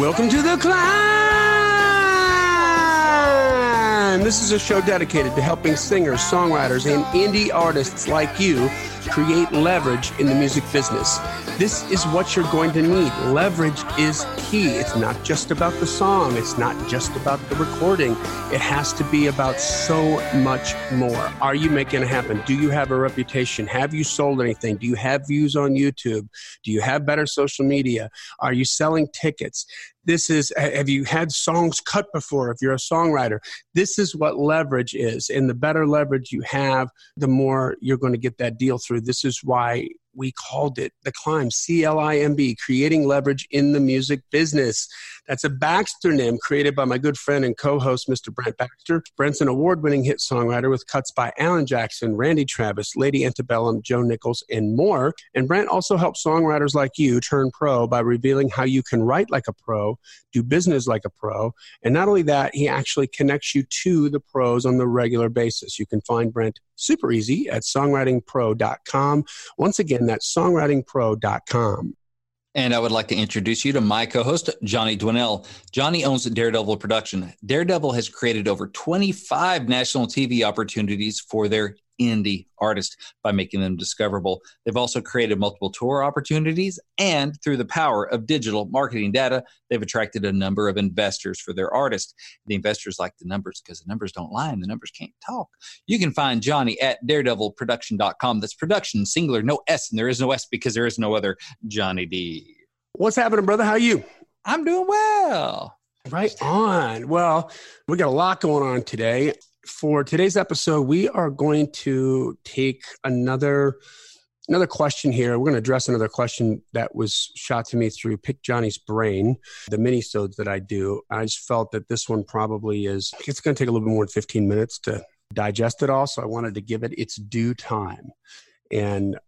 Welcome to the climb. This is a show dedicated to helping singers, songwriters, and indie artists like you create leverage in the music business. This is what you're going to need. Leverage is key. It's not just about the song, it's not just about the recording. It has to be about so much more. Are you making it happen? Do you have a reputation? Have you sold anything? Do you have views on YouTube? Do you have better social media? Are you selling tickets? This is, have you had songs cut before if you're a songwriter? This is what leverage is. And the better leverage you have, the more you're going to get that deal through. This is why we called it the climb c-l-i-m-b creating leverage in the music business. That's a baxter name created by my good friend and co-host mr brent baxter. Brent's an award-winning hit songwriter with cuts by alan jackson randy travis lady antebellum joe nichols and more. And brent also helps songwriters like you turn pro by revealing how you can write like a pro do business like a pro. And not only that he actually connects you to the pros on the regular basis. You can find brent super easy at songwritingpro.com once again that's songwritingpro.com. And I would like to introduce you to my co host, Johnny Dwinell. Johnny owns Daredevil Production. Daredevil has created over 25 national TV opportunities for their indie artist by making them discoverable. They've also created multiple tour opportunities, and through the power of digital marketing data, they've attracted a number of investors for their artist. The investors like the numbers because the numbers don't lie and the numbers can't talk. You can find Johnny at daredevilproduction.com. That's production, singular, no S, and there is no S because there is no other Johnny D. What's happening, brother? How are you? I'm doing well. Right on. Well, we got a lot going on today for today's episode, we are going to take another another question here. We're going to address another question that was shot to me through Pick Johnny's Brain, the mini sodes that I do. I just felt that this one probably is. It's going to take a little bit more than 15 minutes to digest it all, so I wanted to give it its due time. And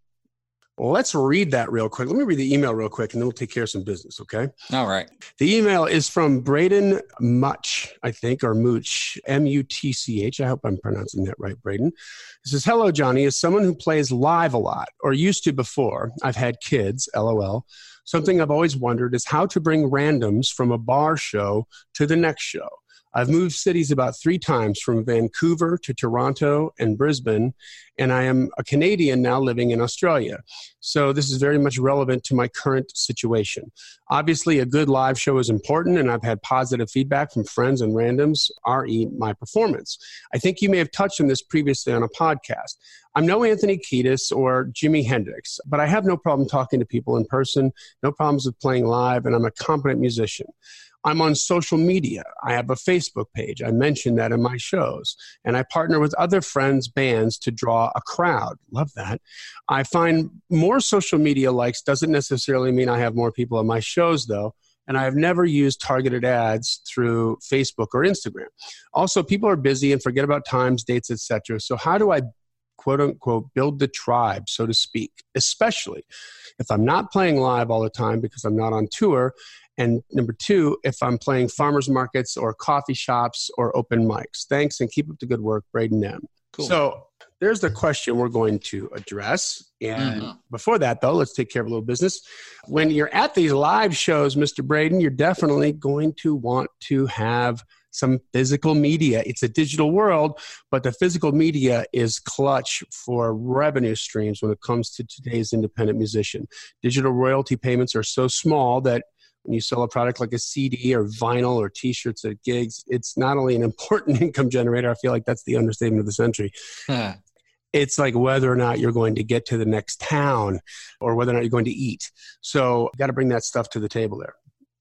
let's read that real quick. Let me read the email real quick and then we'll take care of some business, okay? All right. The email is from Braden Much, I think, or Mooch, M U T C H. I hope I'm pronouncing that right, Braden. It says, Hello, Johnny. As someone who plays live a lot, or used to before, I've had kids, lol. Something I've always wondered is how to bring randoms from a bar show to the next show. I've moved cities about three times from Vancouver to Toronto and Brisbane, and I am a Canadian now living in Australia. So this is very much relevant to my current situation. Obviously, a good live show is important, and I've had positive feedback from friends and randoms, re my performance. I think you may have touched on this previously on a podcast. I'm no Anthony Kiedis or Jimi Hendrix, but I have no problem talking to people in person, no problems with playing live, and I'm a competent musician. I'm on social media. I have a Facebook page. I mention that in my shows. And I partner with other friends' bands to draw a crowd. Love that. I find more social media likes doesn't necessarily mean I have more people on my shows, though. And I have never used targeted ads through Facebook or Instagram. Also, people are busy and forget about times, dates, etc. So, how do I quote unquote build the tribe, so to speak, especially if I'm not playing live all the time because I'm not on tour and number two, if I'm playing farmers markets or coffee shops or open mics. Thanks and keep up the good work, Braden M. Cool. So there's the question we're going to address. And mm-hmm. before that, though, let's take care of a little business. When you're at these live shows, Mr. Braden, you're definitely going to want to have some physical media. It's a digital world, but the physical media is clutch for revenue streams when it comes to today's independent musician. Digital royalty payments are so small that when you sell a product like a CD or vinyl or T-shirts at gigs, it's not only an important income generator. I feel like that's the understatement of the century. Huh. It's like whether or not you're going to get to the next town or whether or not you're going to eat. So, got to bring that stuff to the table there.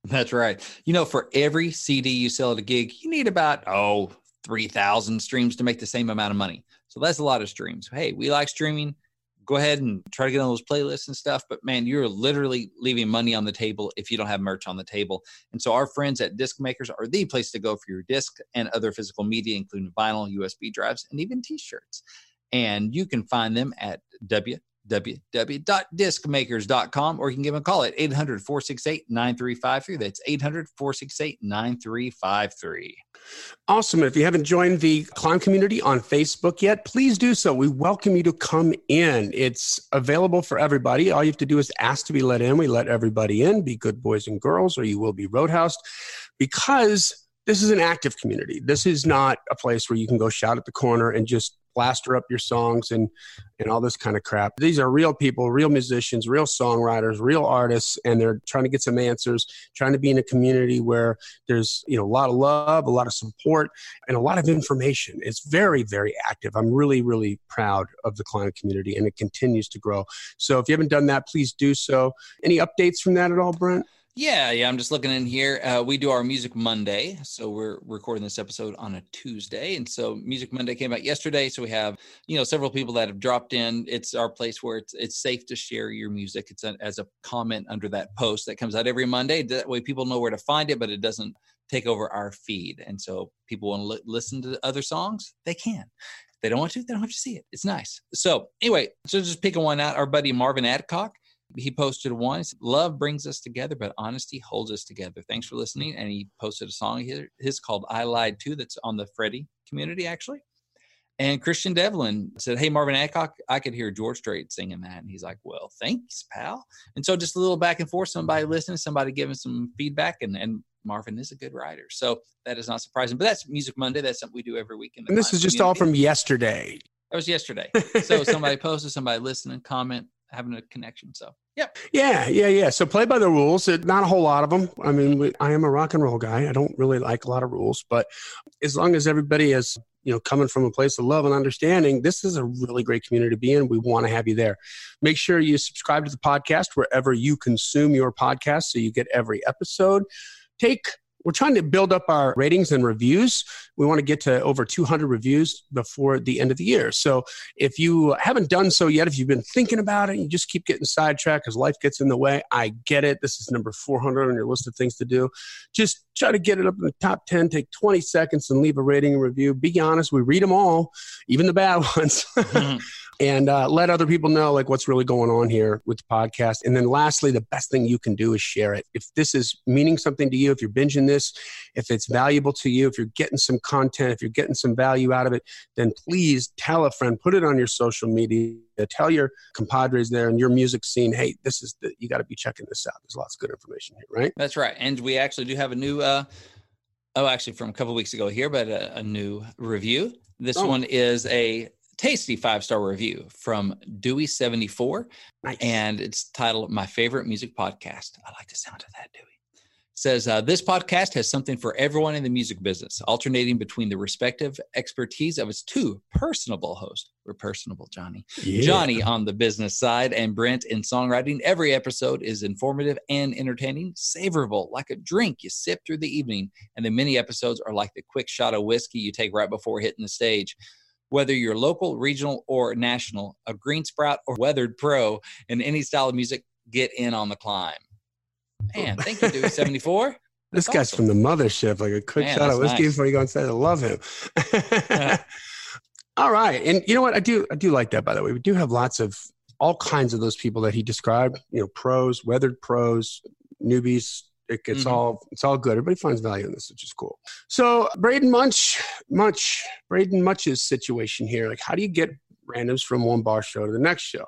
That's right. You know, for every CD you sell at a gig, you need about oh 3,000 streams to make the same amount of money. So that's a lot of streams. Hey, we like streaming go ahead and try to get on those playlists and stuff. But man, you're literally leaving money on the table if you don't have merch on the table. And so our friends at Disc Makers are the place to go for your disc and other physical media, including vinyl, USB drives, and even t-shirts. And you can find them at www.discmakers.com, or you can give them a call at 800 468 9353. That's 800 468 9353. Awesome. If you haven't joined the climb community on Facebook yet, please do so. We welcome you to come in. It's available for everybody. All you have to do is ask to be let in. We let everybody in. Be good boys and girls, or you will be roadhoused because this is an active community. This is not a place where you can go shout at the corner and just plaster up your songs and and all this kind of crap. These are real people, real musicians, real songwriters, real artists, and they're trying to get some answers, trying to be in a community where there's you know a lot of love, a lot of support, and a lot of information. It's very very active. I'm really really proud of the climb community, and it continues to grow. So if you haven't done that, please do so. Any updates from that at all, Brent? Yeah, yeah. I'm just looking in here. Uh, we do our Music Monday, so we're recording this episode on a Tuesday, and so Music Monday came out yesterday. So we have, you know, several people that have dropped in. It's our place where it's it's safe to share your music. It's as a comment under that post that comes out every Monday. That way, people know where to find it, but it doesn't take over our feed. And so, people want to li- listen to other songs, they can. They don't want to, they don't have to see it. It's nice. So anyway, so just picking one out. Our buddy Marvin Adcock he posted one. Said, Love brings us together, but honesty holds us together. Thanks for listening. And he posted a song here, his called I Lied Too, that's on the Freddie community, actually. And Christian Devlin said, Hey, Marvin Adcock, I could hear George Strait singing that. And he's like, Well, thanks, pal. And so just a little back and forth, somebody listening, somebody giving some feedback. And, and Marvin is a good writer. So that is not surprising. But that's Music Monday. That's something we do every week. and this is just community. all from yesterday. That was yesterday. So somebody posted, somebody listening, comment, having a connection. So, yep. Yeah, yeah, yeah. So play by the rules. It, not a whole lot of them. I mean, we, I am a rock and roll guy. I don't really like a lot of rules, but as long as everybody is, you know, coming from a place of love and understanding, this is a really great community to be in. We want to have you there. Make sure you subscribe to the podcast wherever you consume your podcast so you get every episode. Take we're trying to build up our ratings and reviews. We want to get to over 200 reviews before the end of the year. So if you haven't done so yet, if you've been thinking about it, you just keep getting sidetracked because life gets in the way. I get it. This is number 400 on your list of things to do. Just try to get it up in the top 10. Take 20 seconds and leave a rating and review. Be honest, we read them all, even the bad ones. Mm-hmm and uh, let other people know like what's really going on here with the podcast. And then lastly, the best thing you can do is share it. If this is meaning something to you, if you're binging this, if it's valuable to you, if you're getting some content, if you're getting some value out of it, then please tell a friend, put it on your social media, tell your compadres there in your music scene, hey, this is the, you got to be checking this out. There's lots of good information here, right? That's right. And we actually do have a new, uh, oh, actually from a couple weeks ago here, but a, a new review. This oh. one is a tasty five star review from Dewey74. Nice. And it's titled My Favorite Music Podcast. I like the sound of that, Dewey. says, uh, This podcast has something for everyone in the music business, alternating between the respective expertise of its two personable hosts. We're personable, Johnny. Yeah. Johnny on the business side and Brent in songwriting. Every episode is informative and entertaining, savorable, like a drink you sip through the evening. And the mini episodes are like the quick shot of whiskey you take right before hitting the stage whether you're local, regional, or national, a green sprout or weathered pro in any style of music, get in on the climb. Man, thank you, Dude 74. this guy's from the mothership, like a quick Man, shot of whiskey nice. before you go inside. I love him. All right. And you know what? I do I do like that by the way. We do have lots of all kinds of those people that he described, you know, pros, weathered pros, newbies, it gets mm-hmm. all it's all good. Everybody finds value in this, which is cool. So Braden Munch, Munch, Braden Munch's situation here. Like, how do you get randoms from one bar show to the next show?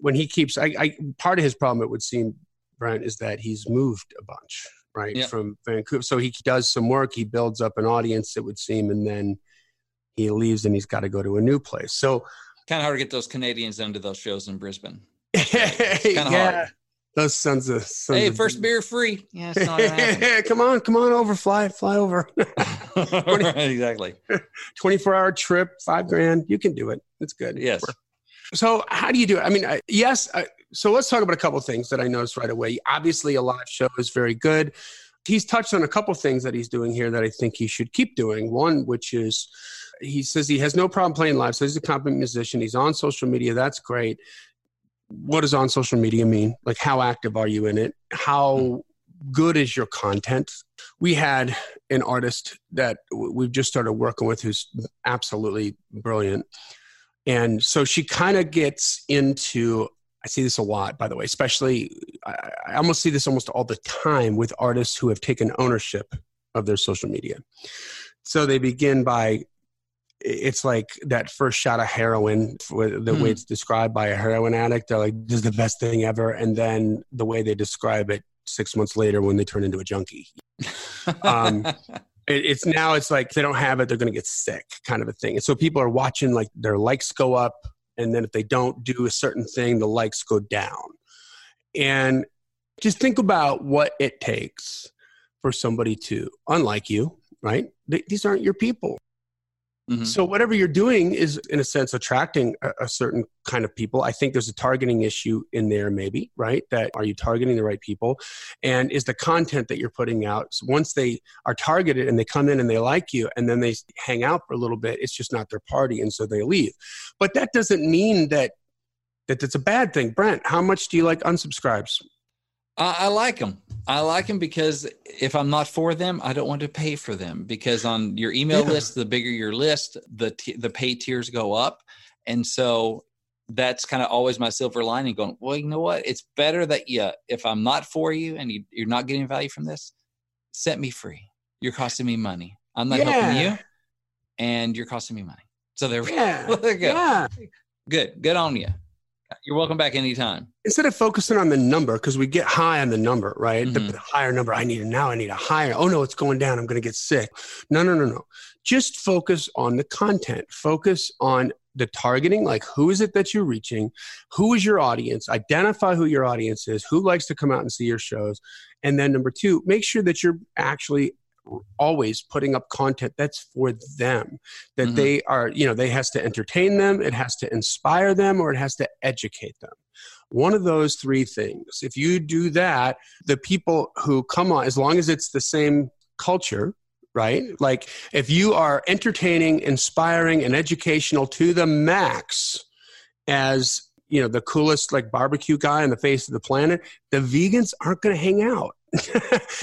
When he keeps, I, I part of his problem, it would seem, Brent, is that he's moved a bunch, right, yep. from Vancouver. So he does some work, he builds up an audience, it would seem, and then he leaves and he's got to go to a new place. So kind of hard to get those Canadians into those shows in Brisbane. kind of yeah. hard. Those sons of sons hey, of first beer free. Yeah, come on, come on over, fly, fly over. 20, exactly. Twenty-four hour trip, five grand. You can do it. It's good. Yes. So how do you do it? I mean, I, yes. I, so let's talk about a couple things that I noticed right away. Obviously, a live show is very good. He's touched on a couple things that he's doing here that I think he should keep doing. One, which is he says he has no problem playing live. So he's a competent musician. He's on social media. That's great what does on social media mean? Like, how active are you in it? How hmm. good is your content? We had an artist that we've just started working with who's absolutely brilliant. And so she kind of gets into I see this a lot, by the way, especially I, I almost see this almost all the time with artists who have taken ownership of their social media. So they begin by it's like that first shot of heroin the way it's described by a heroin addict. They're like this is the best thing ever. And then the way they describe it six months later when they turn into a junkie. Um, it, it's now it's like they don't have it they're going to get sick kind of a thing. And so people are watching like their likes go up and then if they don't do a certain thing the likes go down. And just think about what it takes for somebody to unlike you right? These aren't your people Mm-hmm. So whatever you're doing is, in a sense, attracting a, a, certain kind of people. I think there's a targeting issue in there, maybe, right? That are you targeting the right people, and is the content that you're putting out so once they are targeted and they come in and they like you, and then they hang out for a little bit, it's just not their party, and so they leave. But that doesn't mean that that it's a bad thing. Brent, how much do you like unsubscribes? I, I like them. I like them because if I'm not for them, I don't want to pay for them. Because on your email yeah. list, the bigger your list, the t- the pay tiers go up, and so that's kind of always my silver lining. Going, well, you know what? It's better that you, if I'm not for you and you, are not getting value from this, set me free. You're costing me money. I'm not yeah. helping you, and you're costing me money. So there, yeah. we go. Yeah. Good, good on you. You're welcome back anytime. Instead of focusing on the number, because we get high on the number, right? Mm-hmm. The, the, higher number, I need it now. I need a higher. Oh no, it's going down. I'm going to get sick. No, no, no, no. Just focus on the content. Focus on the targeting. Like, who is it that you're reaching? Who is your audience? Identify who your audience is. Who likes to come out and see your shows? And then number two, make sure that you're actually always putting up content that's for them that mm-hmm. they are you know they has to entertain them it has to inspire them or it has to educate them. One of those three things if you do that the people who come on as long as it's the same culture right? Like if you are entertaining inspiring and educational to the max as you know the coolest like barbecue guy on the face of the planet the vegans aren't going to hang out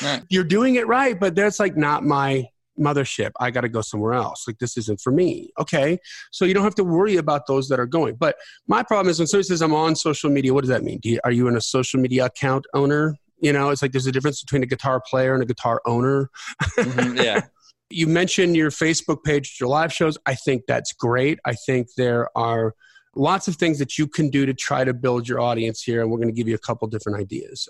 right. You're doing it right, but that's like not my mothership. I got to go somewhere else. Like this isn't for me. Okay. So you don't have to worry about those that are going. But my problem is when somebody says I'm on social media, what does that mean? Do you, are you in a social media account owner? You know, it's like there's a difference between a guitar player and a guitar owner. mm-hmm, yeah. You mentioned your Facebook page, your live shows. I think that's great. I think there are lots of things that you can do to try to build your audience here, and we're going to give you a couple different ideas.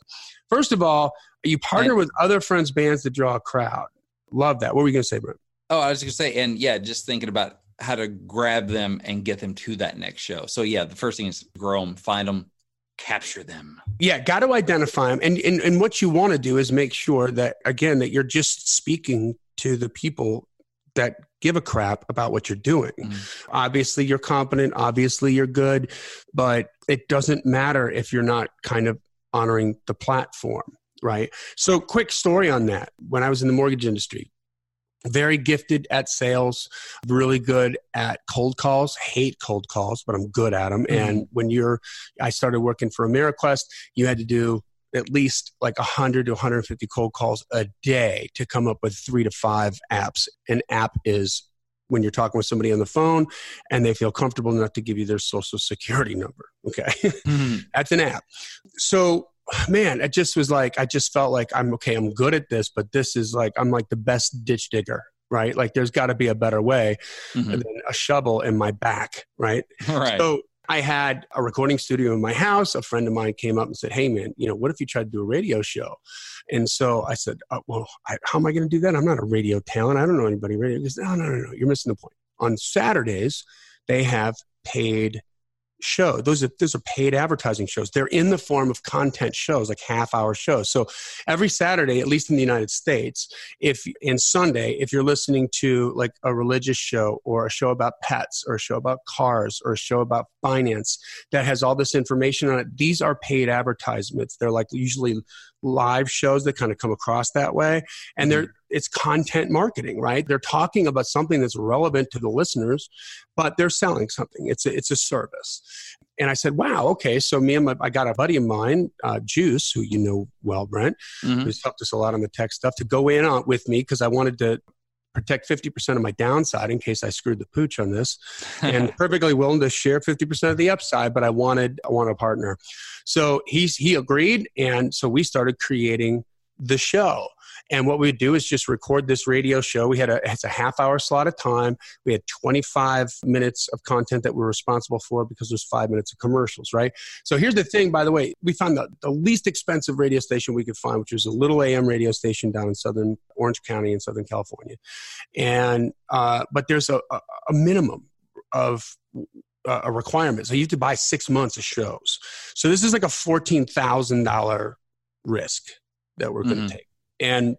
First of all, you partner with other friends' bands to draw a crowd. Love that. What were you going to say, Brent? Oh, I was going to say, and yeah, just thinking about how to grab them and get them to that next show. So yeah, the first thing is grow them, find them, capture them. Yeah, got to identify them. And, and and what you want to do is make sure that again that you're just speaking to the people that give a crap about what you're doing. Mm. Obviously, you're competent. Obviously, you're good, but it doesn't matter if you're not kind of honoring the platform, right? So, quick story on that. When I was in the mortgage industry, very gifted at sales, really good at cold calls. Hate cold calls, but I'm good at them. Mm. And when you're, I started working for AmeriQuest, you had to do at least like 100 to 150 cold calls a day to come up with three to five apps. An app is when you're talking with somebody on the phone and they feel comfortable enough to give you their social security number. Okay. Mm-hmm. That's an app. So, man, it just was like, I just felt like I'm okay, I'm good at this, but this is like, I'm like the best ditch digger right? Like there's got to be a better way mm-hmm. than a shovel in my back, right? Right. So I had a recording studio in my house. A friend of mine came up and said, Hey, man, you know, what if you tried to do a radio show? And so I said, uh, Well, I, how am I going to do that? I'm not a radio talent. I don't know anybody radio. He goes, No, no, no, no. You're missing the point. On Saturdays, they have paid show. Those are those are paid advertising shows. They're in the form of content shows, like half hour shows. So every Saturday, at least in the United States, if in Sunday, if you're listening to like a religious show or a show about pets or a show about cars or a show about finance that has all this information on it, these are paid advertisements. They're like usually live shows that kind of come across that way and they're mm-hmm. it's content marketing right they're talking about something that's relevant to the listeners but they're selling something it's a, it's a service and i said wow okay so me and my, i got a buddy of mine uh, juice who you know well brent mm-hmm. who's helped us a lot on the tech stuff to go in on with me because i wanted to protect 50% of my downside in case I screwed the pooch on this and perfectly willing to share 50% of the upside, but I wanted, I want a partner. So he's, he agreed. And so we started creating the show. And what we do is just record this radio show. We had a it's a half hour slot of time. We had 25 minutes of content that we are responsible for because there's five minutes of commercials, right? So here's the thing, by the way, we found the, the least expensive radio station we could find, which was a little AM radio station down in southern Orange County in Southern California. And uh, but there's a, a, a minimum of uh, a requirement. So you have to buy six months of shows. So this is like a fourteen thousand dollar risk that we're going to mm-hmm. take and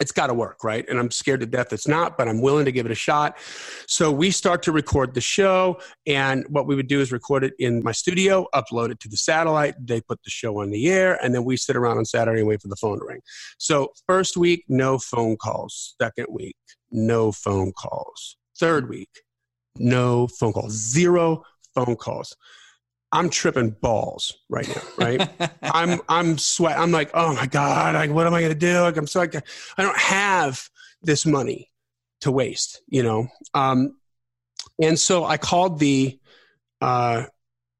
it's got to work, right? And I'm scared to death it's not, but I'm willing to give it a shot. So we start to record the show, and what we would do is record it in my studio, upload it to the satellite. They put the show on the air, and then we sit around on Saturday and wait for the phone to ring. So first week, no phone calls. Second week, no phone calls. Third week, no phone calls. Zero phone calls. I'm tripping balls right now, right? I'm I'm sweat. I'm like, oh my god, like, what am I gonna do? Like, I'm so like, I don't have this money to waste, you know. Um, and so I called the uh,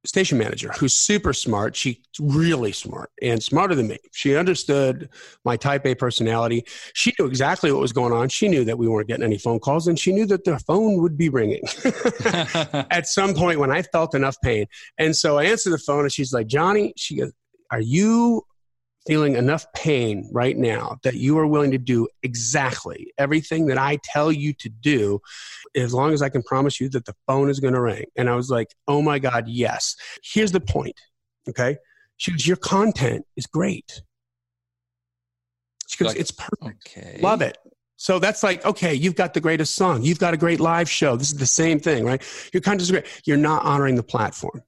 station manager who's super smart. She's really smart and smarter than me. She understood my type A personality. She knew exactly what was going on. She knew that we weren't getting any phone calls and she knew that the phone would be ringing at some point when I felt enough pain. And so I answered the phone and she's like, Johnny, she goes, Are you feeling enough pain right now that you are willing to do exactly everything that I tell you to do as long as I can promise you that the phone is going to ring. And I was like, oh my God, yes. Here's the point. Okay. She goes, your content is great. She goes, like, it's perfect. Okay. Love it. So that's like, okay, you've got the greatest song. You've got a great live show. This is the same thing, right? Your content is great. You're not honoring the platform.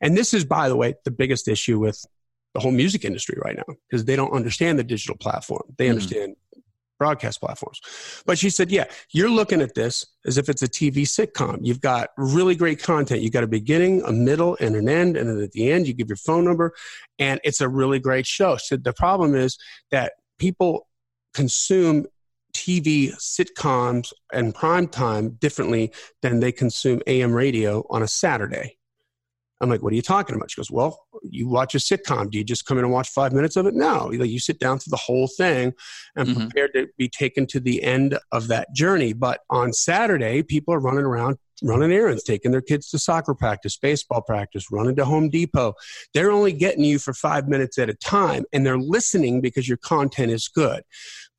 And this is, by the way, the biggest issue with the whole music industry right now because they don't understand the digital platform. They hmm. understand mm. broadcast platforms. But she said, yeah, you're looking at this as if it's a TV sitcom. You've got really great content. You've got a beginning, a middle, and an end. And then at the end, you give your phone number, and it's a really great show. So the problem is that people consume TV sitcoms and prime time differently than they consume AM radio on a Saturday. I'm like, what are you talking about? She goes, well, you watch a sitcom. Do you just come in and watch five minutes of it? No, you sit down through the whole thing and mm-hmm. prepared to be taken to the end of that journey. But on Saturday, people are running around running errands, taking their kids to soccer practice, baseball practice, running to Home Depot. They're only getting you for five minutes at a time and they're listening because your content is good.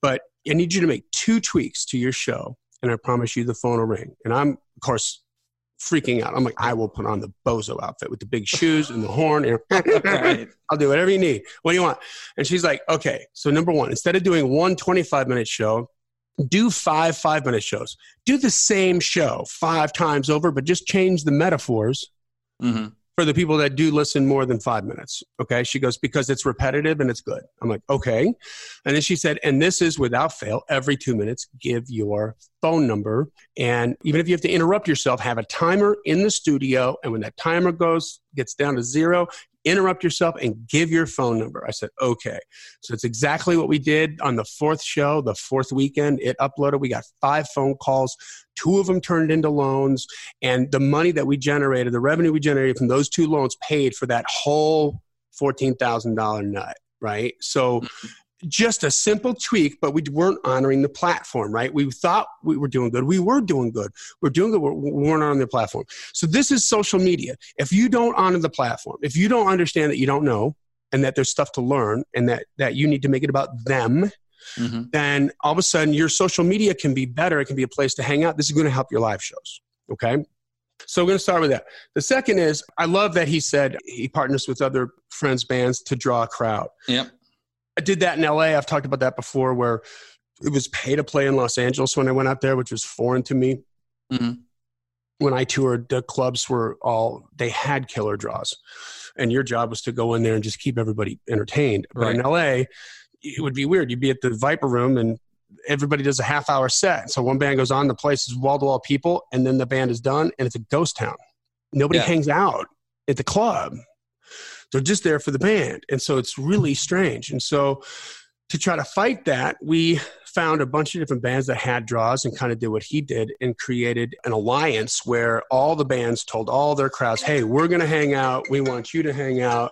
But I need you to make two tweaks to your show and I promise you the phone will ring. And I'm, of course, freaking out. I'm like, I will put on the bozo outfit with the big shoes and the horn. And right. I'll do whatever you need. What do you want? And she's like, okay. So number one, instead of doing one 25 minute show, do five five minute shows. Do the same show five times over, but just change the metaphors. Mm-hmm for the people that do listen more than five minutes. Okay. She goes, because it's repetitive and it's good. I'm like, okay. And then she said, and this is without fail, every two minutes, give your phone number. And even if you have to interrupt yourself, have a timer in the studio. And when that timer goes, gets down to zero, interrupt yourself and give your phone number. I said, okay. So it's exactly what we did on the fourth show, the fourth weekend. It uploaded. We got five phone calls. Two of them turned into loans. And the money that we generated, the revenue we generated from those two loans paid for that whole $14,000 nut, right? So mm-hmm just a simple tweak, but we weren't honoring the platform, right? We thought we were doing good. We were doing good. We're doing good. We weren't on the platform. So this is social media. If you don't honor the platform, if you don't understand that you don't know and that there's stuff to learn and that, that you need to make it about them, mm-hmm. then all of a sudden your social media can be better. It can be a place to hang out. This is going to help your live shows. Okay. So we're going to start with that. The second is I love that he said he partners with other friends bands to draw a crowd. Yep. I did that in LA. I've talked about that before, where it was pay to play in Los Angeles when I went out there, which was foreign to me. Mm-hmm. When I toured, the clubs were all they had killer draws, and your job was to go in there and just keep everybody entertained. But in LA, it would be weird. You'd be at the Viper Room and everybody does a half hour set. So one band goes on, the place is wall to wall people, and then the band is done, and it's a ghost town. Nobody yeah. hangs out at the club. They're just there for the band. And so it's really strange. And so to try to fight that, we found a bunch of different bands that had draws and kind of did what he did and created an alliance where all the bands told all their crowds, hey, we're going to hang out. We want you to hang out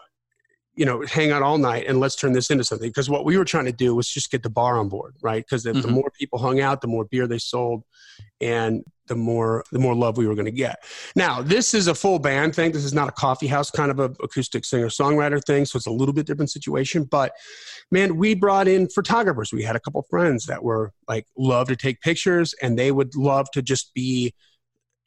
you know, hang out all night and let's turn this into something. Because what we were trying to do was just get the bar on board, right? Because mm-hmm. the more people hung out, the more beer they sold, and the more the more love we were going to get. Now, this is a full band thing. This is not a coffee house kind of a acoustic singer songwriter thing, so it's a little bit different situation. But man, we brought in photographers. We had a couple friends that were like love to take pictures, and they would love to just be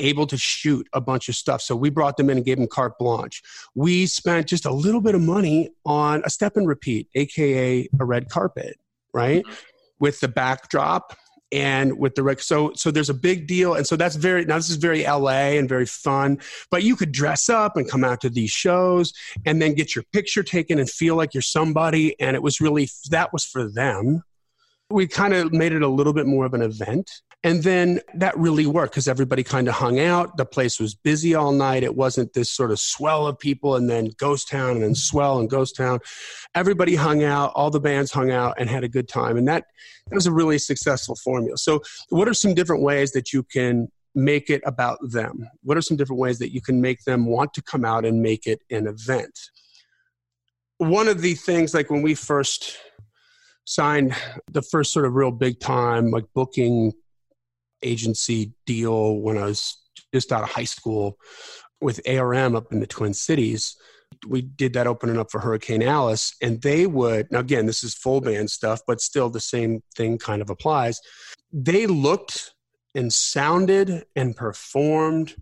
Able to shoot a bunch of stuff. So we brought them in and gave them carte blanche. We spent just a little bit of money on a step and repeat, aka a red carpet, right? Mm-hmm. With the backdrop and with the rec. So so there's a big deal, and so that's very now this is very LA and very fun. But you could dress up and come out to these shows and then get your picture taken and feel like you're somebody. And it was really that was for them. We kind of made it a little bit more of an event and then that really worked because everybody kind of hung out. The place was busy all night. It wasn't this sort of swell of people and then ghost town and then swell and ghost town. Everybody hung out, all the bands hung out and had a good time. And that, that was a really successful formula. So, what are some different ways that you can make it about them? What are some different ways that you can make them want to come out and make it an event? One of the things, like when we first signed the first sort of real big time, like booking agency deal when I was just out of high school with ARM up in the Twin Cities. We did that opening up for Hurricane Alice, and they would, now again, this is full band stuff, but still the same thing kind of applies. They looked and sounded and performed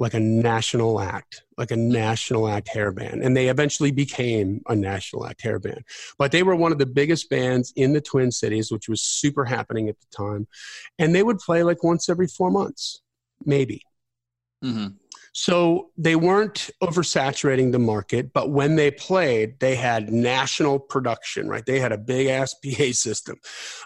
like a national act, like a national act hair band. And they eventually became a national act hair band. But they were one of the biggest bands in the Twin Cities, which was super happening at the time. And they would play like once every four months, maybe. Mm-hmm. So they weren't oversaturating the market, but when they played, they had national production, right? They had a big ass PA system.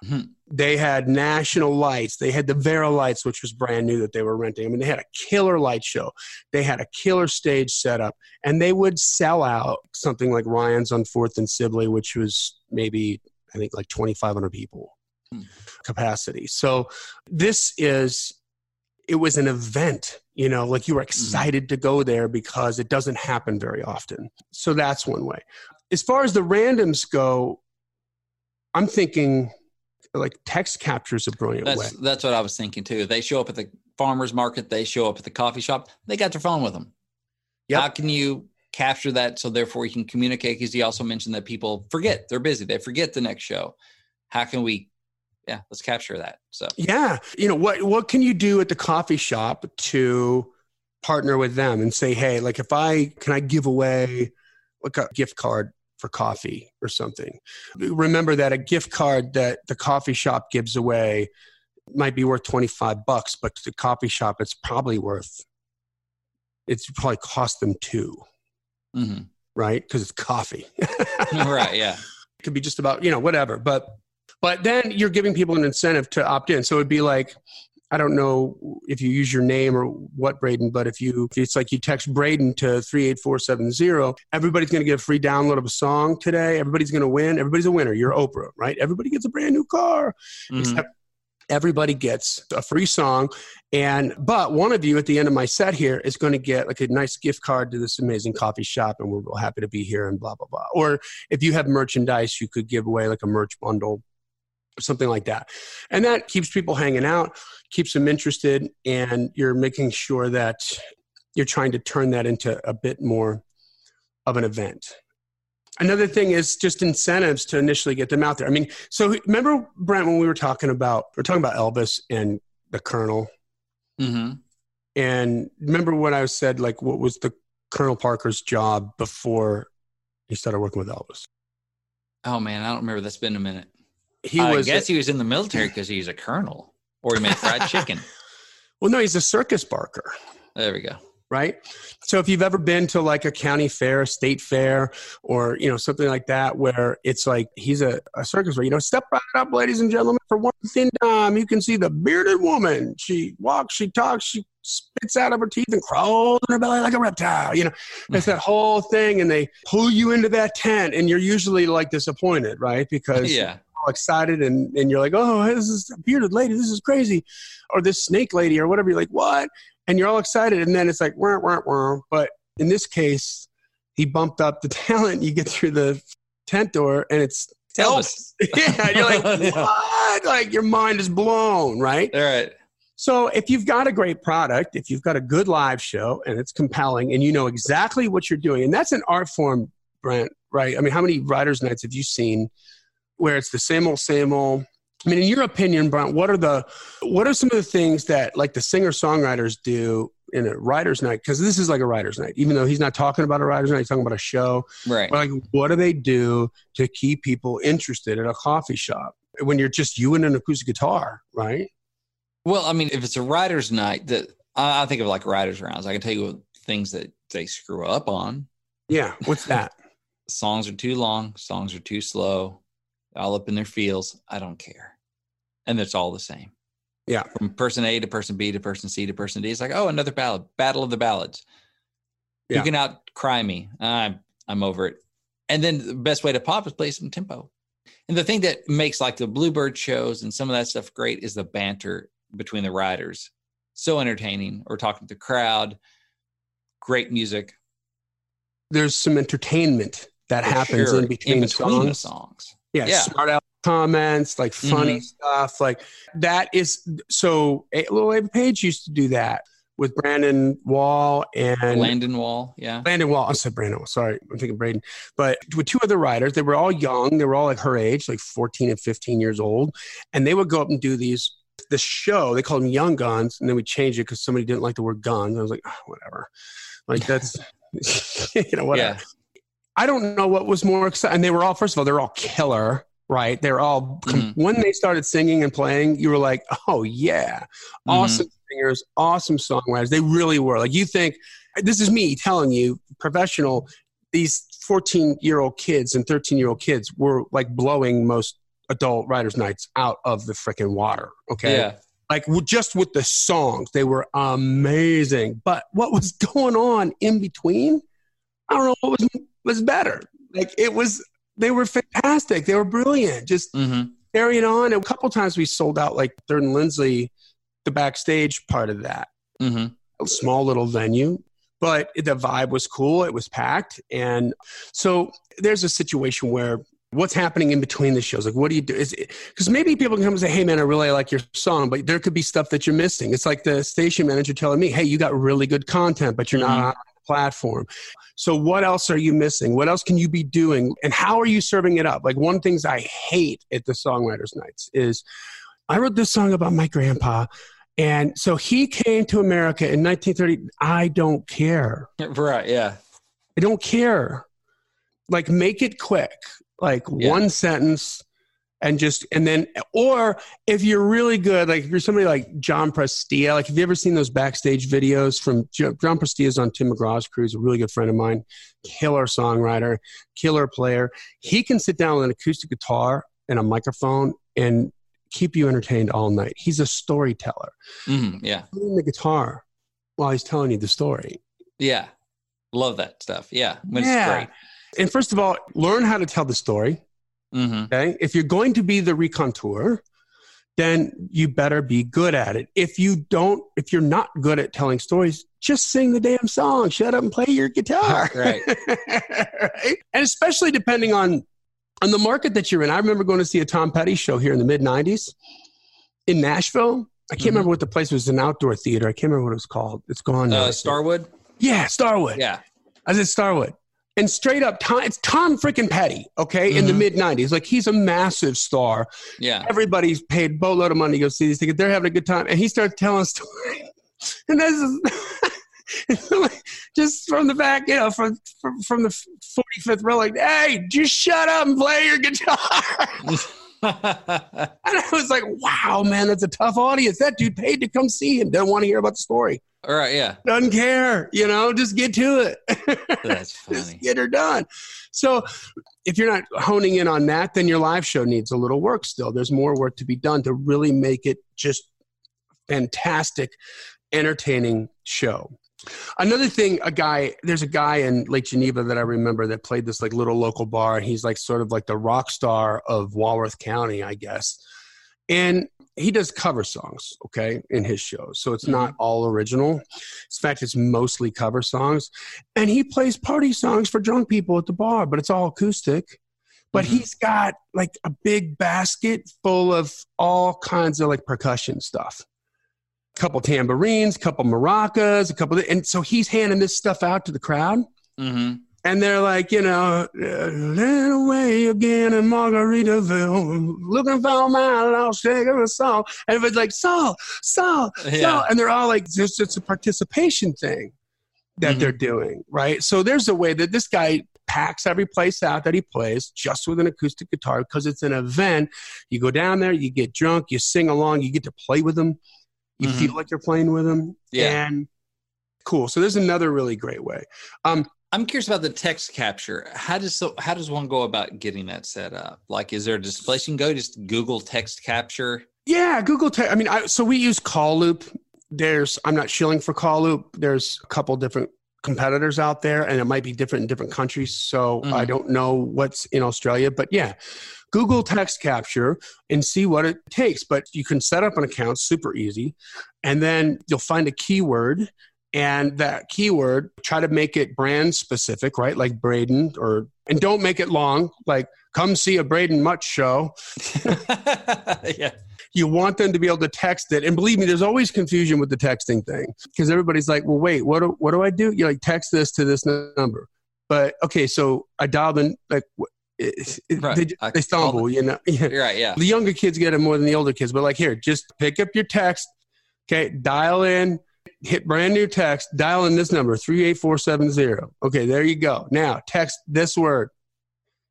Mm-hmm. They had national lights. They had the Vari-Lites, which was brand new that they were renting. I mean, they had a killer light show. They had a killer stage setup, and they would sell out something like Ryan's on Fourth and Sibley, which was maybe I think like 2,500 people hmm. capacity. So this is it was an event you know like you were mm-hmm. excited to go there because it doesn't happen very often. So that's one way. As far as the randoms go i'm thinking like text captures a brilliant that's, way. that's what i was thinking too. They show up at the farmers market they show up at the coffee shop they got their phone with them. Yep. how can you capture that so therefore you can communicate? Because he also mentioned that people forget they're busy they forget the next show. How can we yeah, let's capture that. So yeah, you know what what can you do at the coffee shop to partner with them and say, hey, like if I can I give away like a gift card for coffee or something. Remember that a gift card that the coffee shop gives away might be worth 25 bucks, but to the coffee shop, it's probably worth, it's probably cost them 2 hmm right? Because it's coffee. right. Yeah. It could be just about, you know, whatever. But, but then you're giving people an incentive to opt in. So it'd be like, I don't know if you use your name or what, Braden, but if you, it's like you text Braden to 38470, everybody's going to get a free download of a song today. Everybody's going to win. Everybody's a winner. You're Oprah, right? Everybody gets a brand new car. Mhm. Except everybody gets a free song. And, but one of you at the end of my set here is going to get like a nice gift card to this amazing coffee shop and we're real happy to be here and blah, blah, blah. Or if you have merchandise, you could give away like a merch bundle something like that. And that keeps people hanging out, keeps them interested, and you're making sure that you're trying to turn that into a bit more of an event. Another thing is just incentives to initially get them out there. I mean, so remember Brent when we were talking about we're talking about Elvis and the Colonel, hmm and remember what I said like what was the Colonel Parker's job before he started working with Elvis? Oh man, I don't remember. That's been a minute. He I was guess he was in the military because he's a colonel, or he made fried chicken. well, no, he's a circus barker. There we go. right? So if you've ever been to like a county fair, a state fair, or you know something like that, where it's like he's a, a circus where you know step right up, ladies and gentlemen, for one thin dime, you can see the bearded woman. She walks, she talks, she spits out of her teeth and crawls in her belly like a reptile. You know, it's that whole thing, and they pull you into that tent, and you're usually like disappointed, right? Because Yeah. All excited and, and you're like, oh, this is a bearded lady. This is crazy. Or this snake lady or whatever. You're like, what? And you're all excited. And then it's like, wah, wah, wah. but in this case, he bumped up the talent. You get through the tent door and it's Elvis. yeah. You're like, what? Like your mind is blown, right? All right. So if you've got a great product, if you've got a good live show and it's compelling and you know exactly what you're doing, and that's an art form, Brent, right? I mean, how many writers' nights have you seen where it's the same old, same old? I mean, in your opinion, Brent, what are the what are some of the things that like the singer songwriters do in a writer's night? Because this is like a writer's night, even though he's not talking about a writer's night, he's talking about a show. Right. But like, what do they do to keep people interested at a coffee shop when you're just you and an acoustic guitar, right? Well, I mean, if it's a writer's night, that I I think of like writers' rounds. I can tell you things that they screw up on. Yeah, what's that? Songs are too long. Songs are too slow. All up in their feels. I don't care, and it's all the same. Yeah. From person A to person B to person C to person D. It's like, oh, another ballad. Battle of the ballads. Yeah. You can outcry me. I'm I'm over it. And then the best way to pop is play some tempo. And the thing that makes like the Bluebird shows and some of that stuff great is the banter between the writers. So entertaining or talking to the crowd. Great music. There's some entertainment that for happens sure, in between, the songs. songs. Yeah, Yeah. smart out comments, like funny Mhm. stuff. Like that is so. A little Ava Paige used to do that with Brandon Wall and Landon Wall. Yeah. Landon Wall. I said Brandon Wall. Sorry, I'm thinking Braden. But with two other writers, they were all young. They were all like her age, like 14 and 15 years old, and they would go up and do these. The show they called them Young Guns, and then we changed it because somebody didn't like the word guns. I was like, "Ah, whatever. Like that's you know whatever. Yeah. I don't know what was more exciting. And they were all, first of all, they're all killer, right? They're all, com- mm-hmm. when they started singing and playing, you were like, oh, yeah. Mm-hmm. Awesome singers, awesome songwriters. They really were. Like, you think, this is me telling you, professional, these 14 year old kids and 13 year old kids were like blowing most adult writers' nights out of the freaking water. Okay Yeah. like just with the songs they were amazing but what was going on in between i don't know what was was better. Like it was they were fantastic. They were brilliant. Just hmm carrying on. And a couple times we sold out like third and lindsley the backstage part of that. Hmm a small little venue but the vibe was cool. It was packed. And so there's a situation where what's happening in between the shows? Like what do you do? Is because maybe people can come and say hey man i really like your song but there could be stuff that you're missing. It's like the station manager telling me hey you got really good content but you're Mhm. not platform so what else are you missing what else can you be doing and how are you serving it up like one things i hate at the songwriters nights is i wrote this song about my grandpa and so he came to America in 1930. I don't care. Right. Yeah. I don't care. Like, make it quick. Like Yeah. one sentence, and just and then or if you're really good like if you're somebody like john prestia like have you ever seen those backstage videos from john prestia's on tim mcgraw's crew he's a really good friend of mine killer songwriter killer player he can sit down with an acoustic guitar and a microphone and keep you entertained all night he's a storyteller Mm-hmm. Yeah. playing the guitar while he's telling you the story Yeah. Love that stuff. Yeah. When Yeah. And first of all learn how to tell the story. Mm-hmm. Okay. If you're going to be the raconteur, then you better be good at it. If you don't, if you're not good at telling stories, just sing the damn song. Shut up and play your guitar. Right. Right? And especially depending on on the market that you're in. I remember going to see a Tom Petty show here in the mid '90s in Nashville. I can't Mhm. remember what the place was. An outdoor theater. I can't remember what it was called. It's gone. Uh, Starwood. yeah, Starwood. Yeah. I said Starwood. And straight up, Tom, it's Tom freaking Petty, okay, in the Mhm. mid 90s. Like, he's a massive star. Yeah. Everybody's paid boatload of money to go see these tickets. They're having a good time. And he starts telling a story. And this is just from the back, you know, from, from, from the 45th row, like, hey, just shut up and play your guitar. And I was like, wow, man, that's a tough audience. That dude paid to come see him. Doesn't want to hear about the story. All right. Yeah. Doesn't care. You know, just get to it. That's funny. just get her done. So if you're not honing in on that, then your live show needs a little work still. There's more work to be done to really make it just fantastic, entertaining show. Another thing, a guy, there's a guy in Lake Geneva that I remember that played this like little local bar. He's like sort of like the rock star of Walworth County, I guess. And he does cover songs, okay, in his shows. So it's not all original. In fact, it's mostly cover songs. And he plays party songs for drunk people at the bar, but it's all acoustic. But Mhm. he's got like a big basket full of all kinds of like percussion stuff. A couple tambourines, a couple maracas, a couple, and so he's handing this stuff out to the crowd Mm-hmm. And they're like, you know, land away again in Margaritaville, looking for my lost sugar of salt. And everybody's like, salt, Yeah. salt. And they're all like, just it's a participation thing that Mhm. they're doing, right? So there's a way that this guy packs every place out that he plays just with an acoustic guitar because it's an event. You go down there, you get drunk, you sing along, you get to play with them, you Mhm. feel like you're playing with them. Yeah. And cool. So there's another really great way. Um, I'm curious about the text capture. How does so, how does one go about getting that set up? Like, is there a display you can go? Just Google text capture. Yeah, Google. Te- I mean, I, so we use Call Loop. There's, I'm not shilling for Call Loop. There's a couple different competitors out there, and it might be different in different countries. So Mhm. I don't know what's in Australia, but yeah, Google text capture and see what it takes. But you can set up an account super easy, and then you'll find a keyword. And that keyword, try to make it brand specific, right? Like Braden, or and don't make it long. Like, come see a Braden Much show yeah. you want them to be able to text it. And believe me, there's always confusion with the texting thing because everybody's like, well, wait, what do, what do I do? You like text this to this number. But okay, so I dialed in, like, it, it- Right. they, I they stumble, you know. Yeah. Right. Yeah. The younger kids get it more than the older kids, but like, here, just pick up your text, okay, dial in, hit brand new text, dial in this number, 38470. Okay, there you go. Now, text this word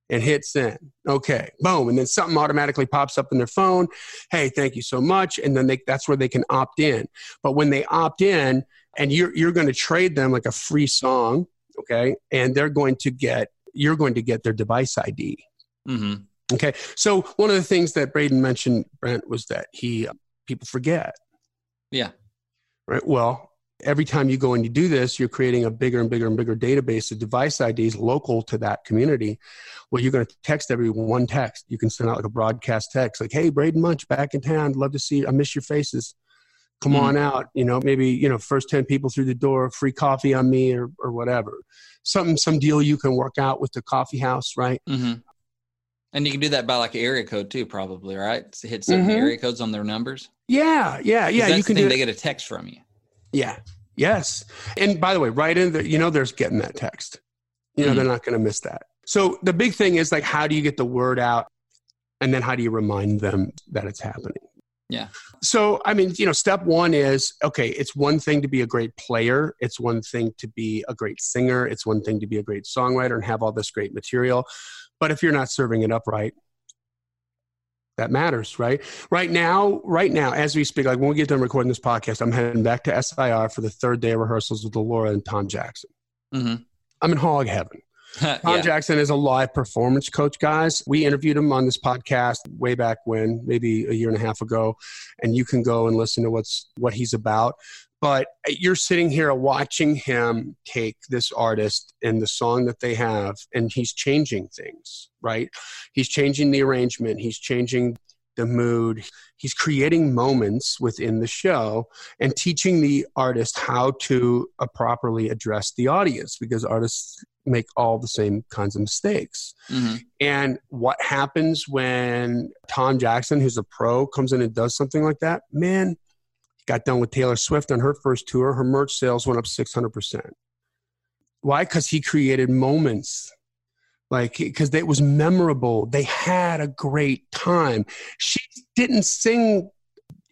and hit send. Okay, boom. And then something automatically pops up in their phone. Hey, thank you so much. And then they, that's where they can opt in. But when they opt in and you're, you're going to trade them like a free song, okay, and they're going to get, you're going to get their device ID. hmm Okay. So one of the things that Braden mentioned, Brent, was that he, people forget. Yeah. Right. Well, every time you go and you do this, you're creating a bigger and bigger and bigger database of device IDs local to that community. Well, you're going to text everyone one text. You can send out like a broadcast text, like, "Hey, Braden Munch, back in town. Love to see. You. I miss your faces. Come Mhm. on out. You know, maybe you know, first ten people through the door, free coffee on me, or or whatever. Something, some deal you can work out with the coffee house, right? hmm And you can do that by like area code too, probably, right? So hit certain Mhm. area codes on their numbers. Yeah, yeah, yeah. You can thing, do. They get a text from you. Yeah. Yes. And by the way, right in the, you know, there's getting that text. You know, Mhm. they're not going to miss that. So the big thing is like, how do you get the word out? And then how do you remind them that it's happening? Yeah. So, I mean, you know, step one is okay, it's one thing to be a great player, it's one thing to be a great singer, it's one thing to be a great songwriter and have all this great material. But if you're not serving it up right, that matters, right? Right now, right now, as we speak, like when we get done recording this podcast, I'm heading back to SIR for the third day of rehearsals with Laura and Tom Jackson. Mm-hmm. I'm in hog heaven. Tom yeah. Jackson is a live performance coach, guys. We interviewed him on this podcast way back when, maybe a year and a half ago, and you can go and listen to what's what he's about. But you're sitting here watching him take this artist and the song that they have, and he's changing things, right? He's changing the arrangement, he's changing the mood. He's creating moments within the show and teaching the artist how to uh, properly address the audience because artists make all the same kinds of mistakes. Mm-hmm. And what happens when Tom Jackson, who's a pro, comes in and does something like that? Man, got done with Taylor Swift on her first tour. Her merch sales went up 600%. Why? Because he created moments. Like because it was memorable. They had a great time. She didn't sing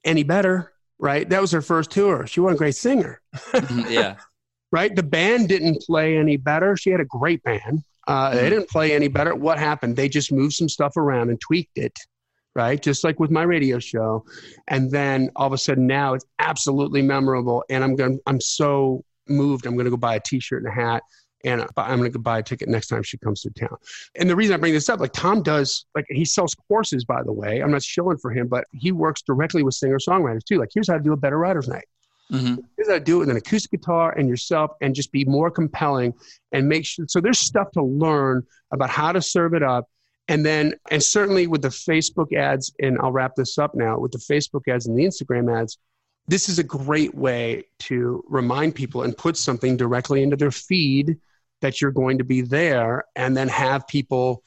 any better right? That was her first tour. She wasn't a great singer. Mm-hmm, yeah. Right? The band didn't play any better. She had a great band. Uh, mm-hmm. they didn't play any better. What happened? They just moved some stuff around and tweaked it right just like with my radio show and then all of a sudden now it's absolutely memorable and i'm going i'm so moved i'm going to go buy a t-shirt and a hat and I'm going to go buy a ticket next time she comes through town. And the reason I bring this up, like Tom does, like he sells courses, by the way. I'm not shilling for him, but he works directly with singer songwriters too. Like, here's how to do a better writer's night. Mm-hmm. Here's how to do it with an acoustic guitar and yourself, and just be more compelling and make sure. So there's stuff to learn about how to serve it up. And then, and certainly with the Facebook ads, and I'll wrap this up now with the Facebook ads and the Instagram ads, this is a great way to remind people and put something directly into their feed that you're going to be there and then have people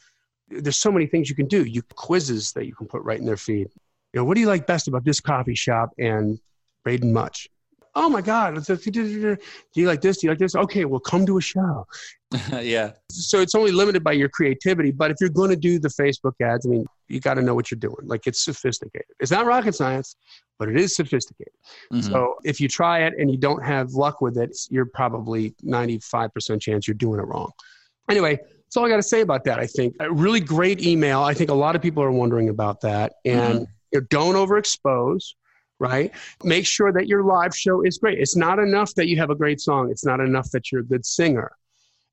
there's so many things you can do. You quizzes that you can put right in their feed. You know what do you like best about this coffee shop and braden much oh my god do you like this? Do you like this? Okay well come to a show. Yeah. So it's only limited by your creativity but if you're going to do the facebook ads i mean you got to know what you're doing. Like it's sophisticated. It's not rocket science but it is sophisticated. Mm-hmm. so if you try it and you don't have luck with it you're probably 95% chance you're doing it wrong. Anyway that's all i got to say about that i think. A really great email. I think a lot of people are wondering about that. And mm-hmm. you know, don't overexpose right? Make sure that your live show is great. It's not enough that you have a great song, it's not enough that you're a good singer.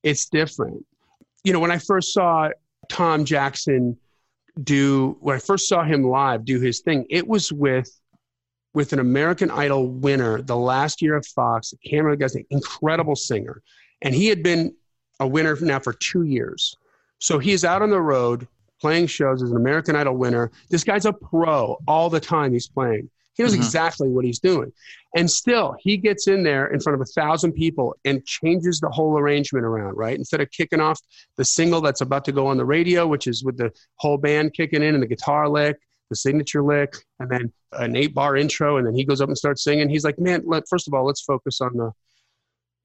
It's different. You know, when I first saw Tom Jackson do when I first saw him live do his thing, it was with with an American Idol winner the last year of Fox, Cameron guy's an incredible singer. And he had been a winner now for two years. So he's out on the road playing shows as an American Idol winner. This guy's a pro all the time he's playing. He knows mm-hmm. exactly what he's doing. And still, he gets in there in front of a thousand people and changes the whole arrangement around, right? Instead of kicking off the single that's about to go on the radio, which is with the whole band kicking in and the guitar lick, the signature lick, and then an eight bar intro, and then he goes up and starts singing. He's like, man, let, first of all, let's focus on the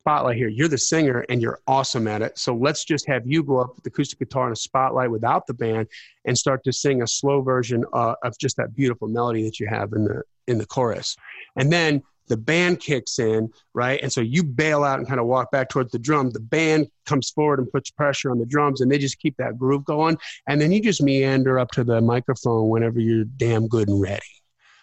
spotlight here. You're the singer and you're awesome at it. So let's just have you go up with the acoustic guitar in a spotlight without the band and start to sing a slow version uh, of just that beautiful melody that you have in the in the chorus. And then the band kicks in, right? And so you bail out and kind of walk back towards the drum. The band comes forward and puts pressure on the drums, and they just keep that groove going. And then you just meander up to the microphone whenever you're damn good and ready.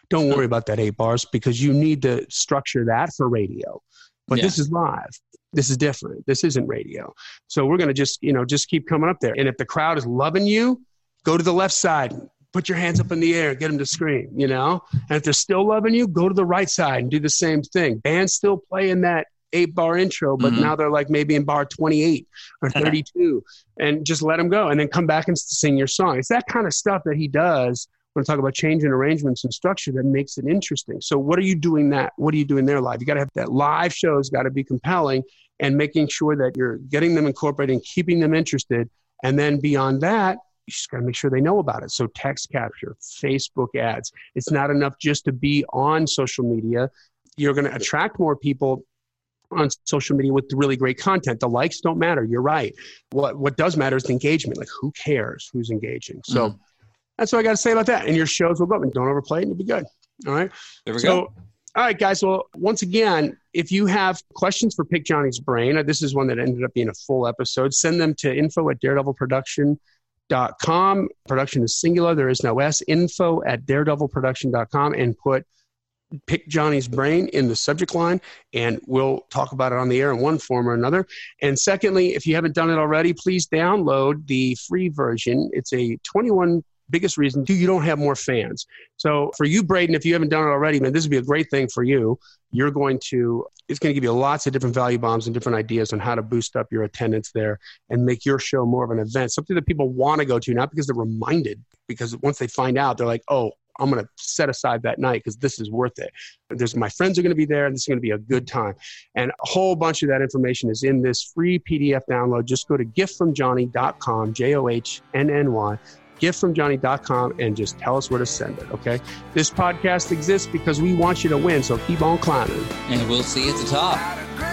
Don't worry about that eight bars because you need to structure that for radio. But yeah. this is live. This is different. This isn't radio. So we're going to just, you know, just keep coming up there. And if the crowd is loving you, go to the left side, put your hands up in the air, get them to scream, you know? And if they're still loving you, go to the right side and do the same thing. Band's still playing that eight bar intro, but mm-hmm. now they're like maybe in bar 28 or 32 and just let them go and then come back and sing your song. It's that kind of stuff that he does when I talk about changing arrangements and structure that makes it interesting. So what are you doing that? What are you doing there live? You got to have that live show has got to be compelling and making sure that you're getting them incorporated and keeping them interested. And then beyond that, you just got to make sure they know about it. So text capture, Facebook ads. It's not enough just to be on social media. You're going to attract more people on social media with really great content. The likes don't matter. You're right. What what does matter is the engagement. Like who cares who's engaging? So mm. that's what I got to say about that. And your shows will go up and don't overplay it and you'll be good. All right. There we so, go. All right, guys. Well, once again, if you have questions for Pick Johnny's Brain, uh, this is one that ended up being a full episode, send them to info at daredevilproduction.com daredevilproduction.com. Production is singular, there is no S. Info at daredevilproduction.com and put pick Johnny's brain in the subject line, and we'll talk about it on the air in one form or another. And secondly, if you haven't done it already, please download the free version. It's a 21 biggest reason you don't have more fans. So for you, Braden, if you haven't done it already, man, this would be a great thing for you. You're going to, it's going to give you lots of different value bombs and different ideas on how to boost up your attendance there and make your show more of an event, something that people want to go to, not because they're reminded, because once they find out, they're like, oh, I'm going to set aside that night because this is worth it. There's my friends are going to be there, and this is going to be a good time. And a whole bunch of that information is in this free PDF download. Just go to giftfromjohnny.com, J O H N N Y giftfromjohnny.com and just tell us where to send it, okay? This podcast exists because we want you to win, so keep on climbing. And we'll see you at the top.